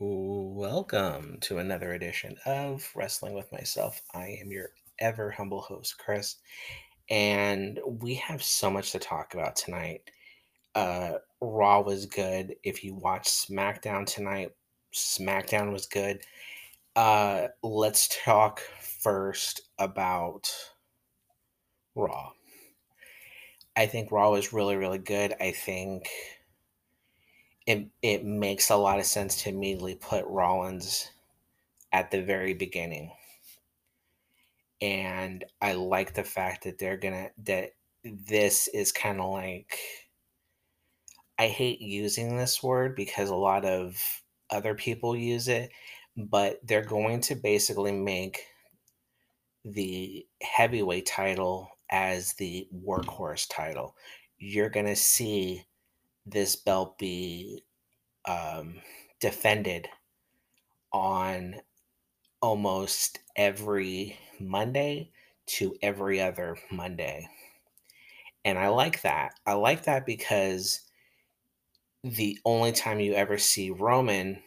Welcome to another edition of Wrestling with Myself. I am your ever humble host, Chris, and we have so much to talk about tonight. Uh, Raw was good. If you watched SmackDown tonight, SmackDown was good. Uh, let's talk first about Raw. I think Raw was really, really good. I think it it makes a lot of sense to immediately put Rollins at the very beginning. And I like the fact that they're gonna that this is kind of like I hate using this word because a lot of other people use it, but they're going to basically make the heavyweight title as the workhorse title. You're going to see this belt be um, defended on almost every Monday to every other Monday. And I like that. I like that because the only time you ever see Roman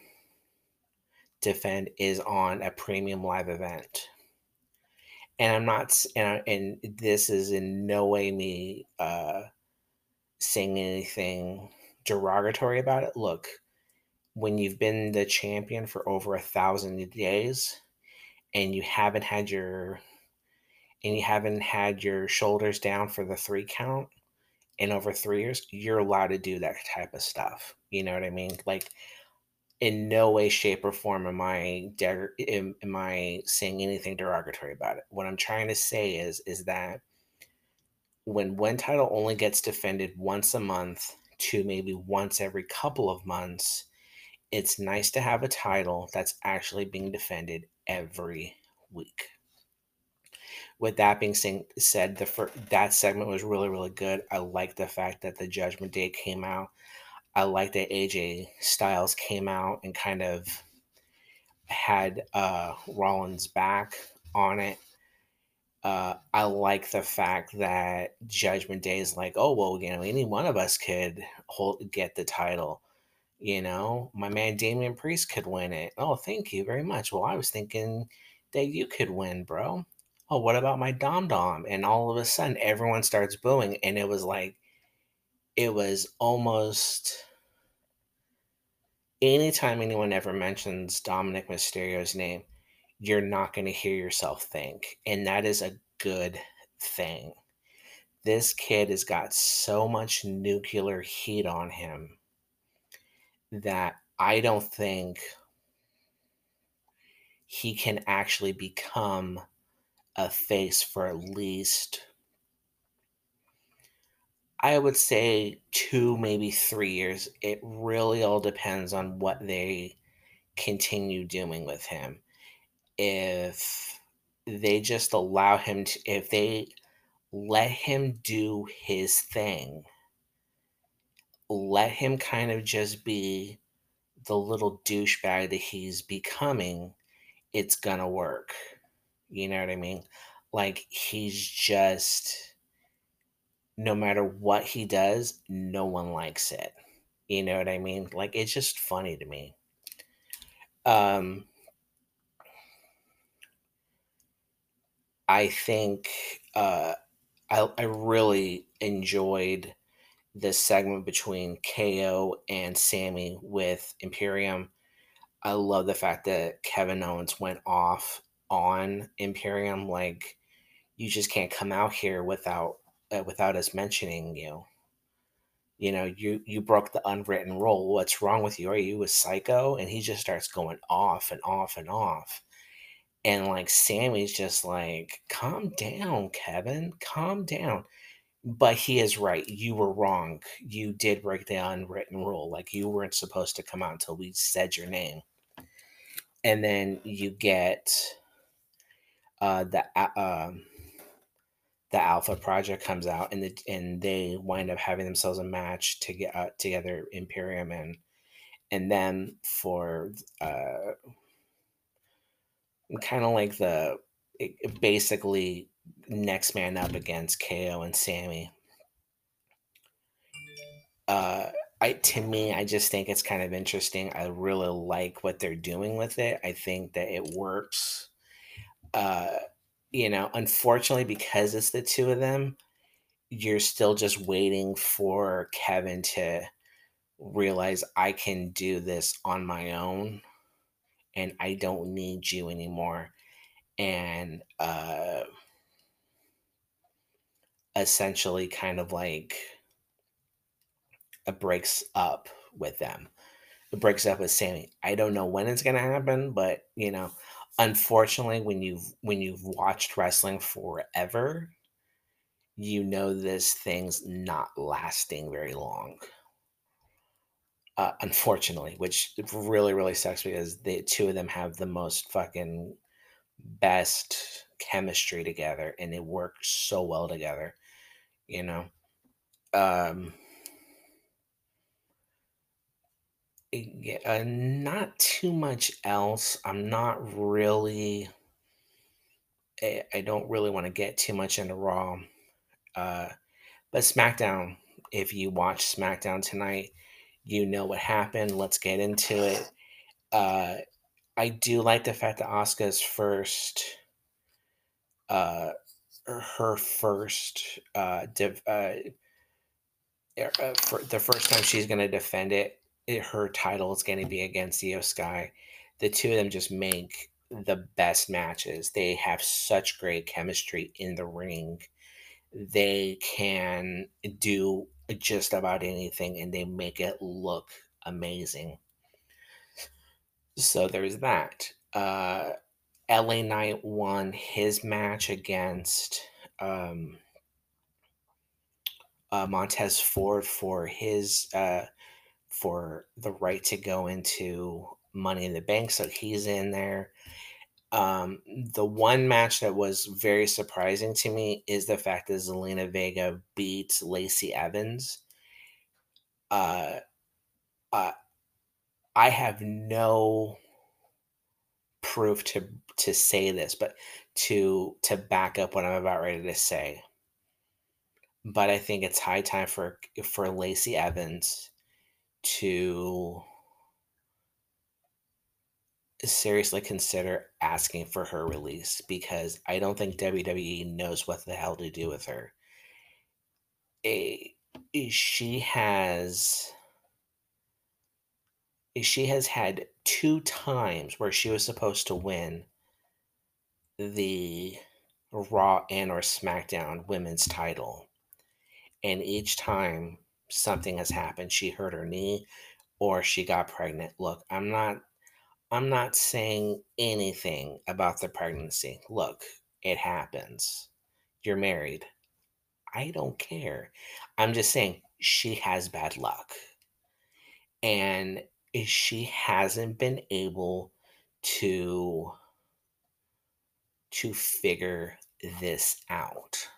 defend is on a premium live event. And I'm not, and, and this is in no way me uh, saying anything derogatory about it. Look, when you've been the champion for over a thousand days and you haven't had your and you haven't had your shoulders down for the three count in over three years, you're allowed to do that type of stuff. You know what I mean? Like, in no way, shape, or form am I de- am, am I saying anything derogatory about it. What I'm trying to say is is that when one title only gets defended once a month to maybe once every couple of months, it's nice to have a title that's actually being defended every week. With that being said, the fir- that segment was really really good. I like the fact that the Judgment Day came out. I like that AJ Styles came out and kind of had uh, Rollins back on it. Uh, I like the fact that Judgment Day is like, oh well, you know, any one of us could hold get the title. You know, my man Damian Priest could win it. Oh, thank you very much. Well, I was thinking that you could win, bro. Oh, what about my Dom Dom? And all of a sudden, everyone starts booing, and it was like, it was almost anytime anyone ever mentions Dominic Mysterio's name, you're not going to hear yourself think. And that is a good thing. This kid has got so much nuclear heat on him that I don't think he can actually become a face for at least I would say two, maybe three years. It really all depends on what they continue doing with him. If they just allow him to, if they let him do his thing, let him kind of just be the little douchebag that he's becoming, it's gonna work. You know what I mean? Like he's just no matter what he does, no one likes it. You know what I mean? Like it's just funny to me. Um I think uh I I really enjoyed this segment between KO and Sammy with Imperium. I love the fact that Kevin Owens went off on Imperium like you just can't come out here without uh, without us mentioning you. You know, you you broke the unwritten rule. What's wrong with you? Are you a psycho? And he just starts going off and off and off. And like Sammy's just like, calm down, Kevin, calm down. But he is right. You were wrong. You did break the unwritten rule. Like you weren't supposed to come out until we said your name. And then you get uh, the uh, the Alpha Project comes out, and the and they wind up having themselves a match to get uh, together Imperium and and then for uh, kind of like the basically next man up against KO and Sammy. Uh, I to me, I just think it's kind of interesting. I really like what they're doing with it. I think that it works. Uh, you know, unfortunately, because it's the two of them, you're still just waiting for Kevin to realize I can do this on my own and I don't need you anymore. And uh essentially kind of like it breaks up with them. It breaks up with Sammy. I don't know when it's gonna happen, but you know, unfortunately, when you've when you've watched wrestling forever, you know this thing's not lasting very long. Uh, unfortunately, which really really sucks because the two of them have the most fucking best chemistry together, and they work so well together. You know, um, uh, not too much else. I'm not really. I, I don't really want to get too much into Raw, uh, but SmackDown. If you watch SmackDown tonight, you know what happened. Let's get into it. Uh, I do like the fact that Asuka's first, uh, her first, uh, div- uh, er, uh, for the first time she's going to defend it, it, her title is going to be against Iyo Sky. The two of them just make the best matches. They have such great chemistry in the ring. They can do just about anything and they make it look amazing. So there's that. Uh, LA Knight won his match against um, uh, Montez Ford for his uh, for the right to go into Money in the Bank. So he's in there. Um, the one match that was very surprising to me is the fact that Zelina Vega beat Lacey Evans. Uh, uh, I have no proof to to say this, but to to back up what I'm about ready to say. But I think it's high time for for Lacey Evans to seriously consider asking for her release because I don't think WWE knows what the hell to do with her. A, she has eh, she has had two times where she was supposed to win the Raw and or SmackDown women's title. And each time something has happened, she hurt her knee or she got pregnant. Look, I'm not I'm not saying anything about the pregnancy. Look, it happens. You're married. I don't care. I'm just saying she has bad luck. And she hasn't been able to to figure this out.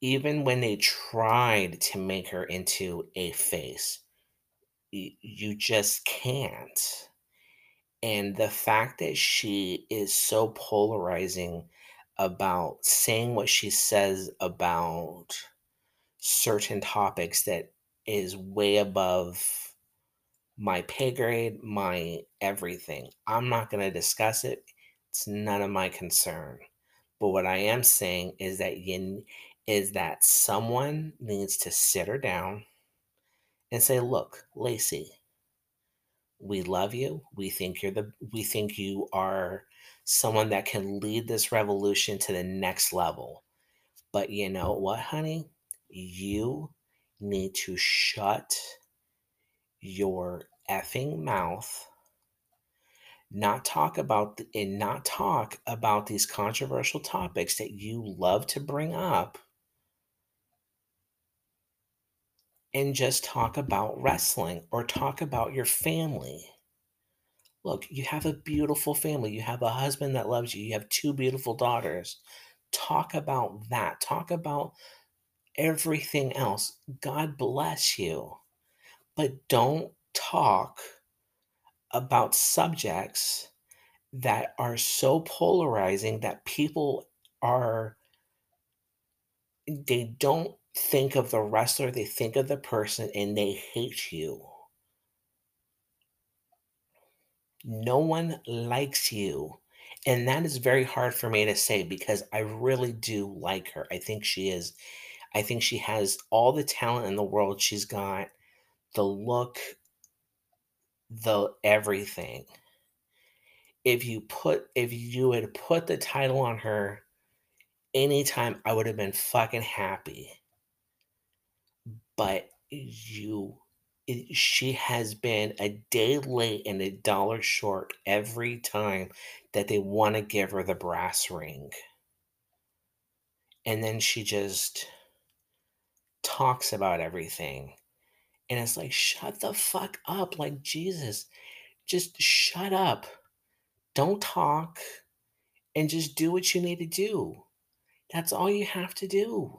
Even when they tried to make her into a face, you just can't. And the fact that she is so polarizing about saying what she says about certain topics that is way above my pay grade, my everything. I'm not going to discuss it. It's none of my concern. But what I am saying is that is that someone needs to sit her down and say, "Look, Lacey, we love you. We think you're the we think you are someone that can lead this revolution to the next level. But you know what, honey? You need to shut your effing mouth not talk about and not talk about these controversial topics that you love to bring up and just talk about wrestling or talk about your family. Look, you have a beautiful family. You have a husband that loves you. You have two beautiful daughters. Talk about that. Talk about everything else. God bless you. But don't talk about subjects that are so polarizing that people are they don't think of the wrestler, they think of the person, and they hate you. No one likes you. And that is very hard for me to say because I really do like her. I think she is I think she has all the talent in the world. She's got the look, the everything. If you put if you had put the title on her anytime, I would have been fucking happy. But you it, she has been a day late and a dollar short every time that they want to give her the brass ring. And then she just talks about everything. And it's like, shut the fuck up. Like, Jesus, just shut up. Don't talk and just do what you need to do. That's all you have to do.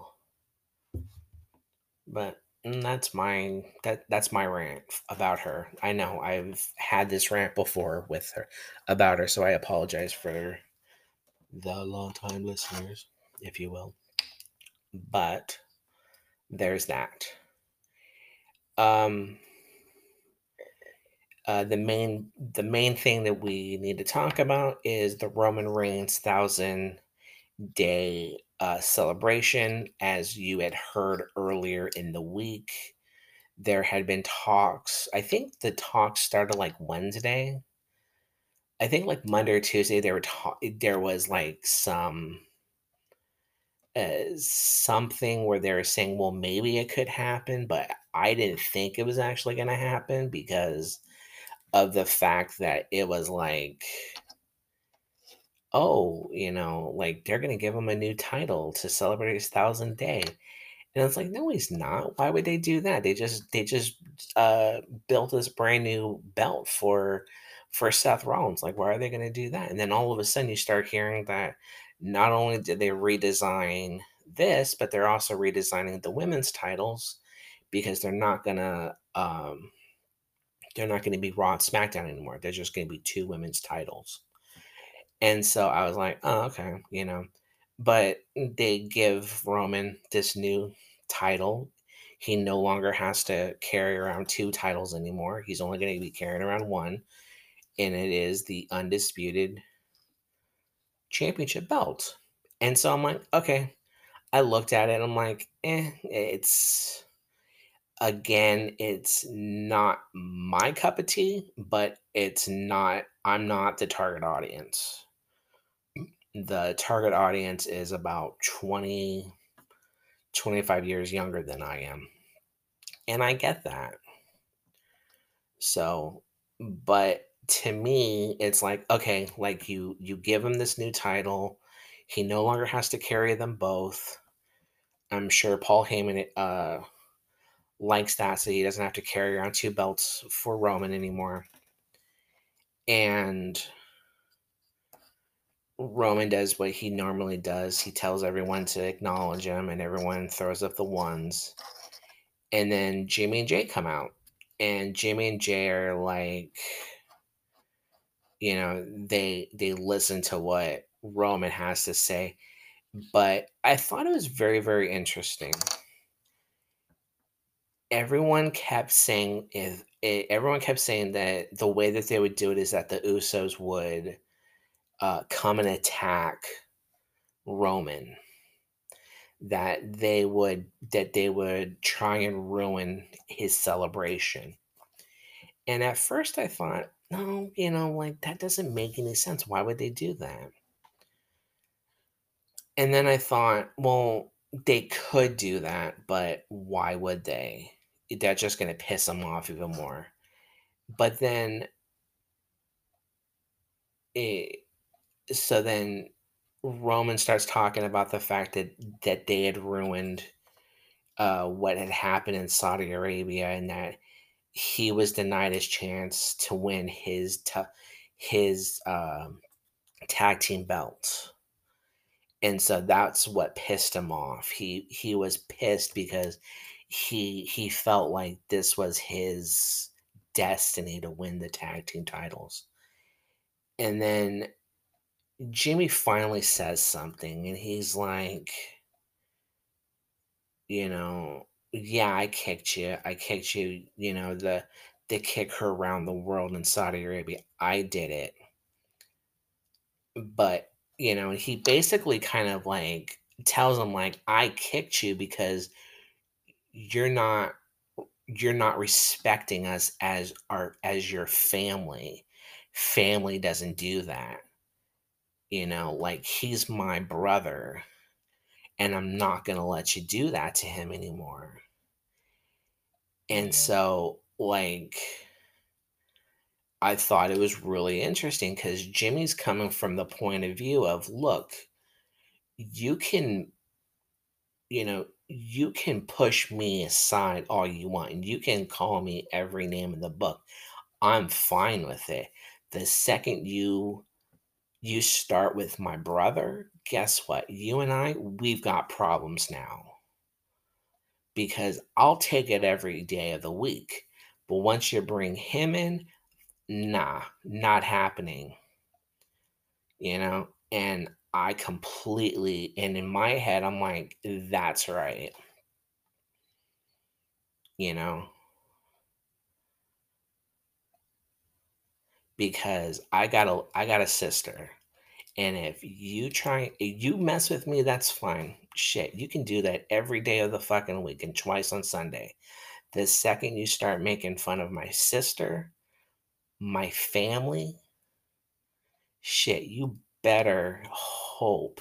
But mm, that's my that that's my rant about her. I know I've had this rant before with her about her, so I apologize for the long time listeners, if you will. But there's that. Um uh, the main the main thing that we need to talk about is the Roman Reigns thousand day uh, celebration. As you had heard earlier in the week, there had been talks. I think the talks started like Wednesday. I think like Monday or Tuesday there were ta- there was like some uh, something where they were saying, well, maybe it could happen, but I didn't think it was actually going to happen because of the fact that it was like oh, you know, like they're gonna give him a new title to celebrate his thousandth day. And it's like, no, he's not. Why would they do that? They just they just uh built this brand new belt for for Seth Rollins. Like, why are they gonna do that? And then all of a sudden you start hearing that not only did they redesign this, but they're also redesigning the women's titles because they're not gonna um they're not gonna be Raw and SmackDown anymore. They're just gonna be two women's titles. And so I was like, oh, okay, you know. But they give Roman this new title. He no longer has to carry around two titles anymore. He's only going to be carrying around one, and it is the undisputed championship belt. And so I'm like, okay. I looked at it I'm like, eh, it's again, it's not my cup of tea, but it's not, I'm not the target audience the target audience is about 20 25 years younger than I am. And I get that. So, but to me, it's like, okay, like you you give him this new title. He no longer has to carry them both. I'm sure Paul Heyman uh likes that so he doesn't have to carry around two belts for Roman anymore. And Roman does what he normally does. He tells everyone to acknowledge him, and everyone throws up the ones. And then Jimmy and Jay come out, and Jimmy and Jay are like, you know, they they listen to what Roman has to say. But I thought it was very very interesting. Everyone kept saying if eh, everyone kept saying that the way that they would do it is that the Usos would uh, come and attack Roman, that they would that they would try and ruin his celebration. And at first I thought, no, you know, like that doesn't make any sense. Why would they do that? And then I thought, well, they could do that, but why would they? That's just going to piss them off even more. But then it, so then Roman starts talking about the fact that that they had ruined uh, what had happened in Saudi Arabia and that he was denied his chance to win his t- his um, tag team belt. And so that's what pissed him off. He he was pissed because he he felt like this was his destiny to win the tag team titles. And then Jimmy finally says something and he's like, you know, yeah, I kicked you. I kicked you, you know, the the kick her around the world in Saudi Arabia. I did it. But, you know, he basically kind of like tells him like I kicked you because you're not you're not respecting us as our as your family. Family doesn't do that. You know, like he's my brother and I'm not going to let you do that to him anymore. And so like I thought it was really interesting cuz Jimmy's coming from the point of view of look, you can you know, you can push me aside all you want and you can call me every name in the book. I'm fine with it. The second you you start with my brother, guess what? You and I, we've got problems now. Because I'll take it every day of the week. But once you bring him in, nah, not happening. You know? And I completely and in my head, I'm like, that's right. You know? Because I got a I got a sister, and if you try if you mess with me, that's fine. Shit, you can do that every day of the fucking week and twice on Sunday. The second you start making fun of my sister, my family, shit, you better hope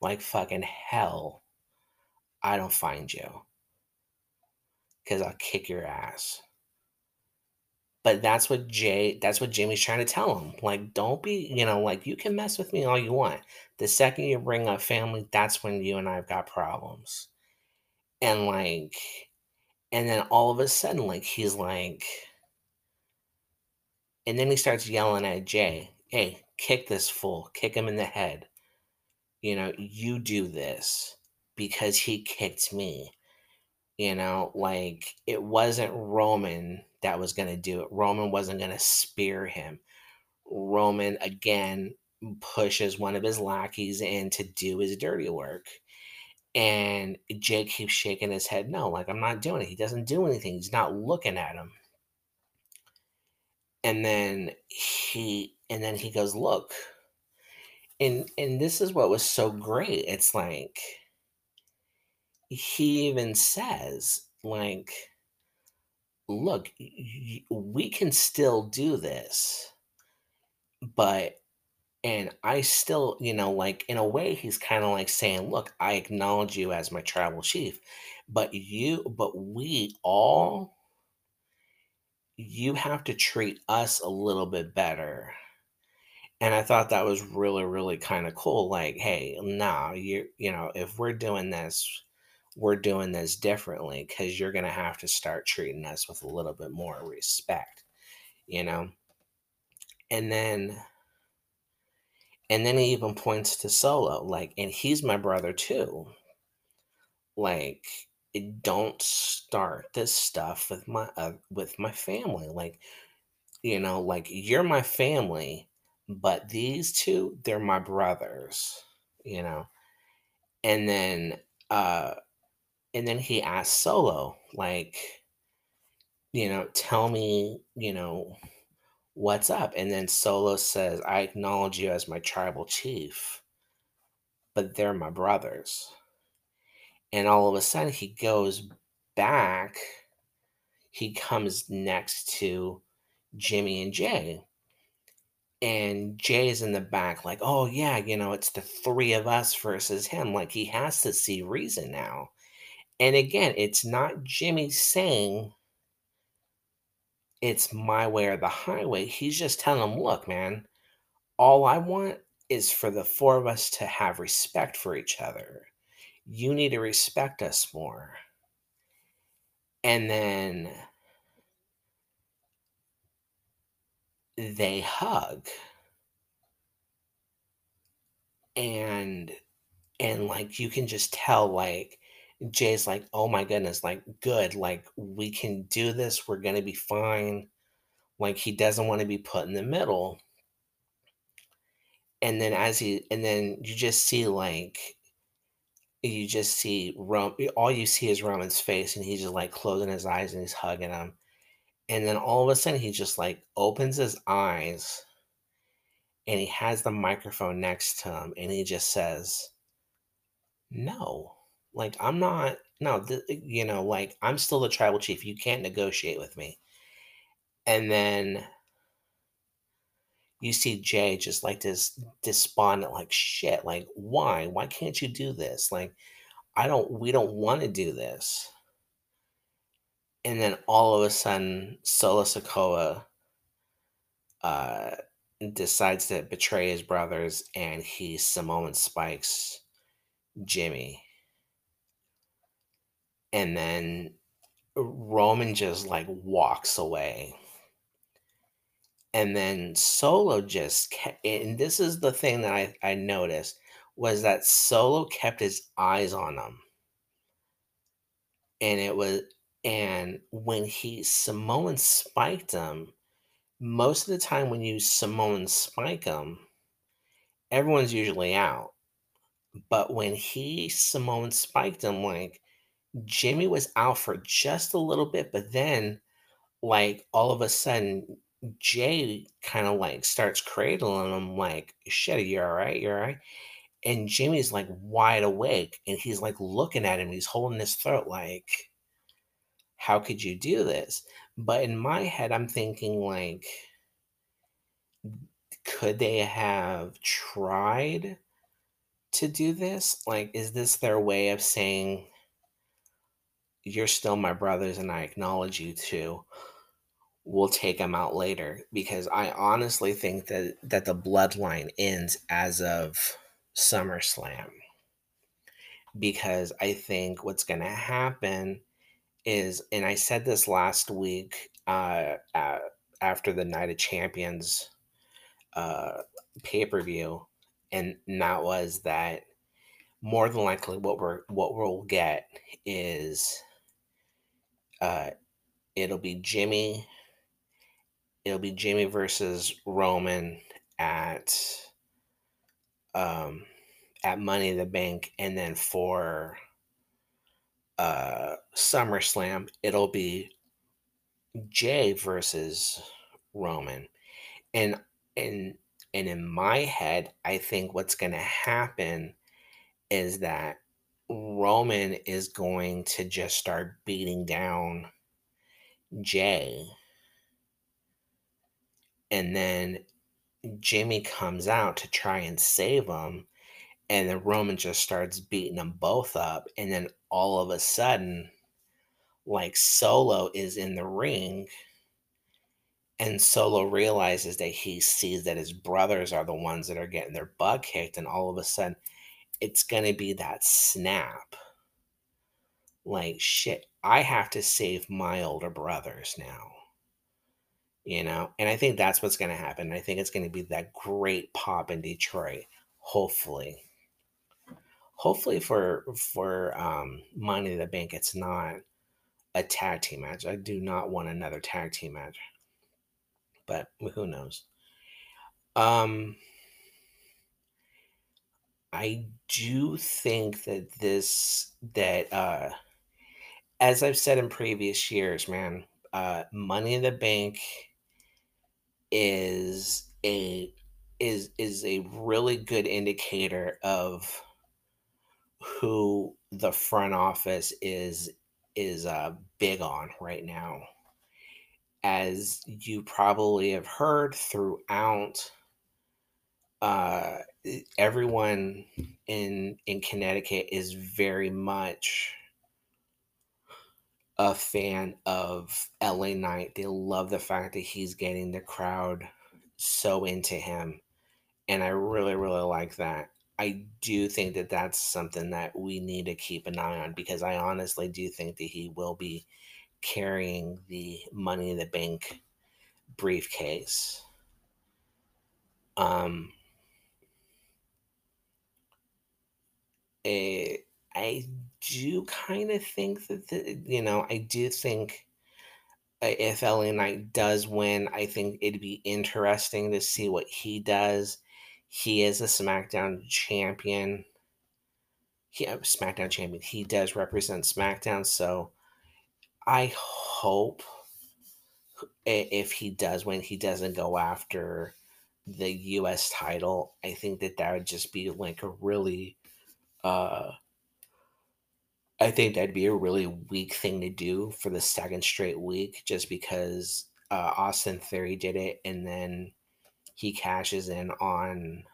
like fucking hell I don't find you. Because I'll kick your ass. But that's what Jay that's what Jamie's trying to tell him. Like, don't be, you know, like you can mess with me all you want. The second you bring up family, that's when you and I've got problems. And like, and then all of a sudden, like he's like, and then he starts yelling at Jay, hey, kick this fool, kick him in the head. You know, you do this because he kicked me. You know, like it wasn't Roman that was going to do it. Roman wasn't going to spear him. Roman again pushes one of his lackeys in to do his dirty work. And Jake keeps shaking his head, no, like I'm not doing it. He doesn't do anything. He's not looking at him. And then he and then he goes, look. And and this is what was so great. It's like he even says, like, look, we can still do this, but And I still, you know, like in a way, he's kind of like saying, Look, I acknowledge you as my tribal chief, but you, but we all, you have to treat us a little bit better. And I thought that was really, really kind of cool. Like, hey, nah, you, you know, if we're doing this, we're doing this differently because you're going to have to start treating us with a little bit more respect, you know? And then, and then he even points to Solo, like, and he's my brother too like don't start this stuff with my uh, with my family like you know like you're my family but these two they're my brothers you know and then uh and then he asked solo like you know tell me you know what's up and then solo says i acknowledge you as my tribal chief but they're my brothers and all of a sudden he goes back he comes next to Jimmy and Jay. And Jay's in the back, like, oh, yeah, you know, it's the three of us versus him. Like, he has to see reason now. And again, it's not Jimmy saying it's my way or the highway. He's just telling him, look, man, all I want is for the four of us to have respect for each other. You need to respect us more. And then they hug. And and like you can just tell like Jay's like, "Oh my goodness, like good, like we can do this. We're going to be fine." Like he doesn't want to be put in the middle. And then as he and then you just see like you just see Ro all you see is Roman's face, and he's just, like, closing his eyes, and he's hugging him, and then all of a sudden, he just, like, opens his eyes and he has the microphone next to him, and he just says, "No." Like, "I'm not no, the" you know, like, "I'm still the tribal chief, you can't negotiate with me." And then you see Jay just, like, this despondent, like, "Shit, like, why? Why can't you do this? Like, I don't we don't wanna do this." And then all of a sudden, Solo Sikoa uh, decides to betray his brothers, and he Samoan spikes Jimmy. And then Roman just, like, walks away. And then Solo just ke and this is the thing that I I noticed, was that Solo kept his eyes on him. And it was, and when he Samoan spiked him, most of the time when you Samoan him, everyone's usually out. But when he Samoan spiked him, like, Jimmy was out for just a little bit, but then, like, all of a sudden, Jay kinda, like, starts cradling him like, "Shit, you're alright? you're alright?" And Jimmy's, like, wide awake, and he's, like, looking at him, he's holding his throat like, "How could you do this?" But in my head, I'm thinking, like could they have tried to do this? Like, is this their way of saying "You're still my brothers, and I acknowledge you too. We'll take them out later." Because I honestly think that that the bloodline ends as of SummerSlam. Because I think what's gonna happen is and I said this last week, uh, a after the Night of Champions, uh, pay-per-view, and that was that more than likely what we're what we'll get is uh, it'll be Jimmy it'll be Jimmy versus Roman at um, at Money in the Bank, and then for uh, SummerSlam, it'll be Jay versus Roman. And and and in my head, I think what's gonna happen is that Roman is going to just start beating down Jay. And then Jimmy comes out to try and save him, and then Roman just starts beating them both up, and then all of a sudden, like, Solo is in the ring and Solo realizes that he sees that his brothers are the ones that are getting their butt kicked, and all of a sudden, it's gonna be that snap. Like, "Shit, I have to save my older brothers now." You know? And I think that's what's gonna happen, I think it's gonna be that great pop in Detroit, hopefully. Hopefully for for, um, Money in the Bank, it's not a tag team match, I do not want another tag team match. But, who knows? Um I do think that this that, uh as I've said in previous years, man, uh, Money in the Bank is a is is a really good indicator of who the front office is is, uh, big on right now. As you probably have heard throughout uh, everyone in in Connecticut is very much a fan of LA Knight, they love the fact that he's getting the crowd so into him, and I really, really like that. I do think that that's something that we need to keep an eye on, because I honestly do think that he will be carrying the Money in the Bank briefcase. Um I do kinda think that the you know, I do think if LA Knight does win, I think it'd be interesting to see what he does. He is a SmackDown champion. he uh, SmackDown champion. He does represent SmackDown, so I hope if he does win, he doesn't go after the US title. I think that that would just be like a really uh I think that'd be a really weak thing to do for the second straight week just because uh, Austin Theory did it and then he cashes in on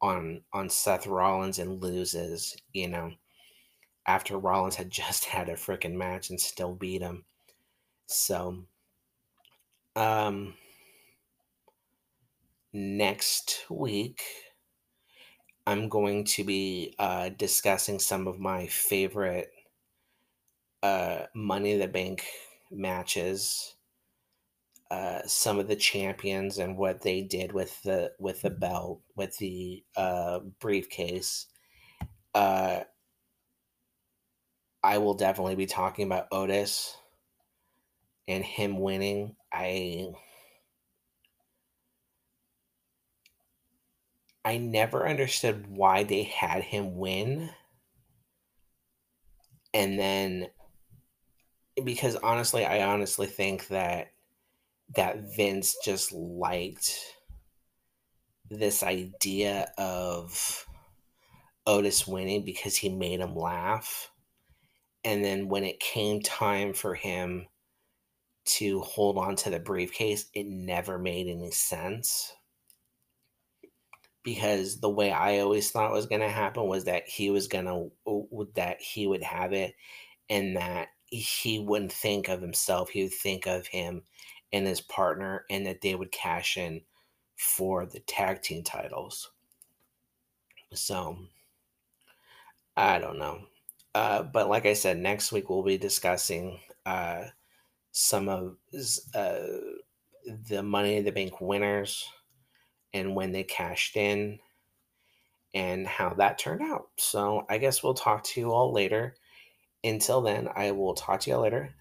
on on Seth Rollins and loses, you know, after Rollins had just had a freaking match and still beat him. So um next week I'm going to be uh, discussing some of my favorite uh, Money in the Bank matches, uh, some of the champions and what they did with the with the belt, with the uh, briefcase. Uh, I will definitely be talking about Otis and him winning. I I never understood why they had him win. And then because honestly, I honestly think that that Vince just liked this idea of Otis winning because he made him laugh. And then when it came time for him to hold on to the briefcase, it never made any sense because the way I always thought was going to happen was that he was going to that he would have it and that he wouldn't think of himself he would think of him and his partner and that they would cash in for the tag team titles. So I don't know. Uh, but like I said next week we'll be discussing uh, some of uh, the money in the bank winners and when they cashed in and how that turned out. So I guess we'll talk to you all later. Until then, I will talk to you all later.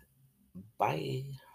Bye.